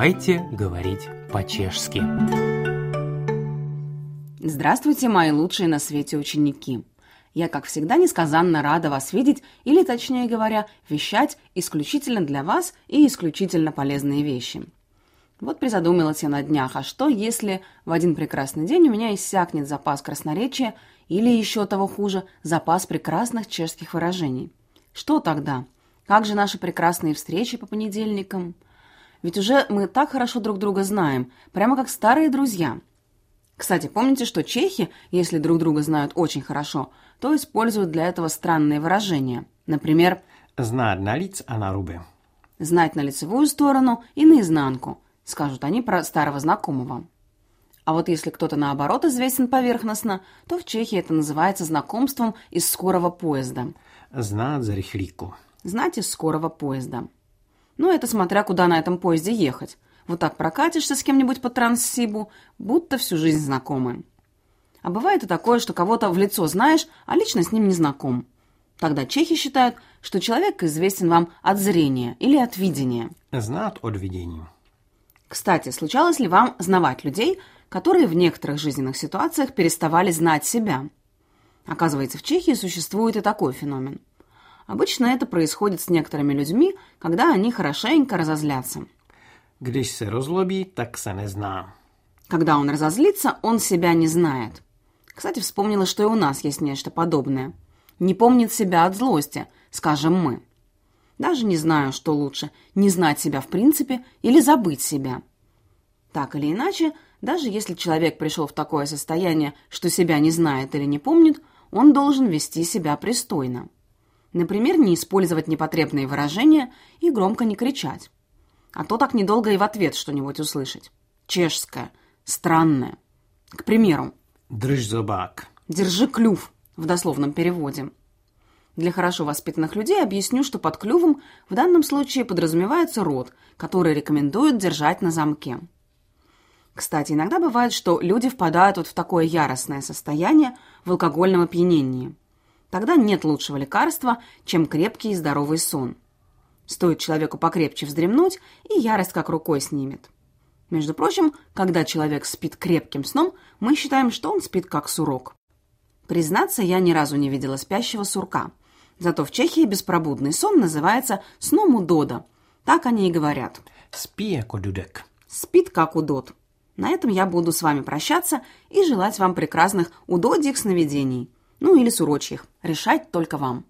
Давайте говорить по-чешски. Здравствуйте, мои лучшие на свете ученики. Я, как всегда, несказанно рада вас видеть, или, точнее говоря, вещать исключительно для вас и исключительно полезные вещи. Вот призадумалась я на днях, а что, если в один прекрасный день у меня иссякнет запас красноречия или, еще того хуже, запас прекрасных чешских выражений? Что тогда? Как же наши прекрасные встречи по понедельникам? Ведь уже мы так хорошо друг друга знаем, прямо как старые друзья. Кстати, помните, что чехи, если друг друга знают очень хорошо, то используют для этого странные выражения. Например, «знать на лиц, а на рубы». «знать на лицевую сторону и наизнанку», скажут они про старого знакомого. А вот если кто-то наоборот известен поверхностно, то в Чехии это называется знакомством из скорого поезда. «Знать за рехлику». Знать из скорого поезда. Ну, это смотря куда на этом поезде ехать. Вот так прокатишься с кем-нибудь по Транссибу, будто всю жизнь знакомы. А бывает и такое, что кого-то в лицо знаешь, а лично с ним не знаком. Тогда чехи считают, что человек известен вам от зрения или от видения. Знат от видения. Кстати, случалось ли вам знавать людей, которые в некоторых жизненных ситуациях переставали знать себя? Оказывается, в Чехии существует и такой феномен. Обычно это происходит с некоторыми людьми, когда они хорошенько разозлятся. Když se rozlobí, tak se nezná. Когда он разозлится, он себя не знает. Кстати, вспомнила, что и у нас есть нечто подобное. Не помнит себя от злости, скажем мы. Даже не знаю, что лучше, не знать себя в принципе или забыть себя. Так или иначе, даже если человек пришел в такое состояние, что себя не знает или не помнит, он должен вести себя пристойно. Например, не использовать непотребные выражения и громко не кричать. А то так недолго и в ответ что-нибудь услышать. Чешское, странное. К примеру, Дрыж зубак. «держи клюв» в дословном переводе. Для хорошо воспитанных людей объясню, что под клювом в данном случае подразумевается рот, который рекомендуют держать на замке. Кстати, иногда бывает, что люди впадают вот в такое яростное состояние в алкогольном опьянении. Тогда нет лучшего лекарства, чем крепкий и здоровый сон. Стоит человеку покрепче вздремнуть, и ярость как рукой снимет. Между прочим, когда человек спит крепким сном, мы считаем, что он спит как сурок. Признаться, я ни разу не видела спящего сурка. Зато в Чехии беспробудный сон называется сном удода. Так они и говорят. Спи, яко дудек. Спит как удод. На этом я буду с вами прощаться и желать вам прекрасных удодьих сновидений ну или сурочьих. Решать только вам.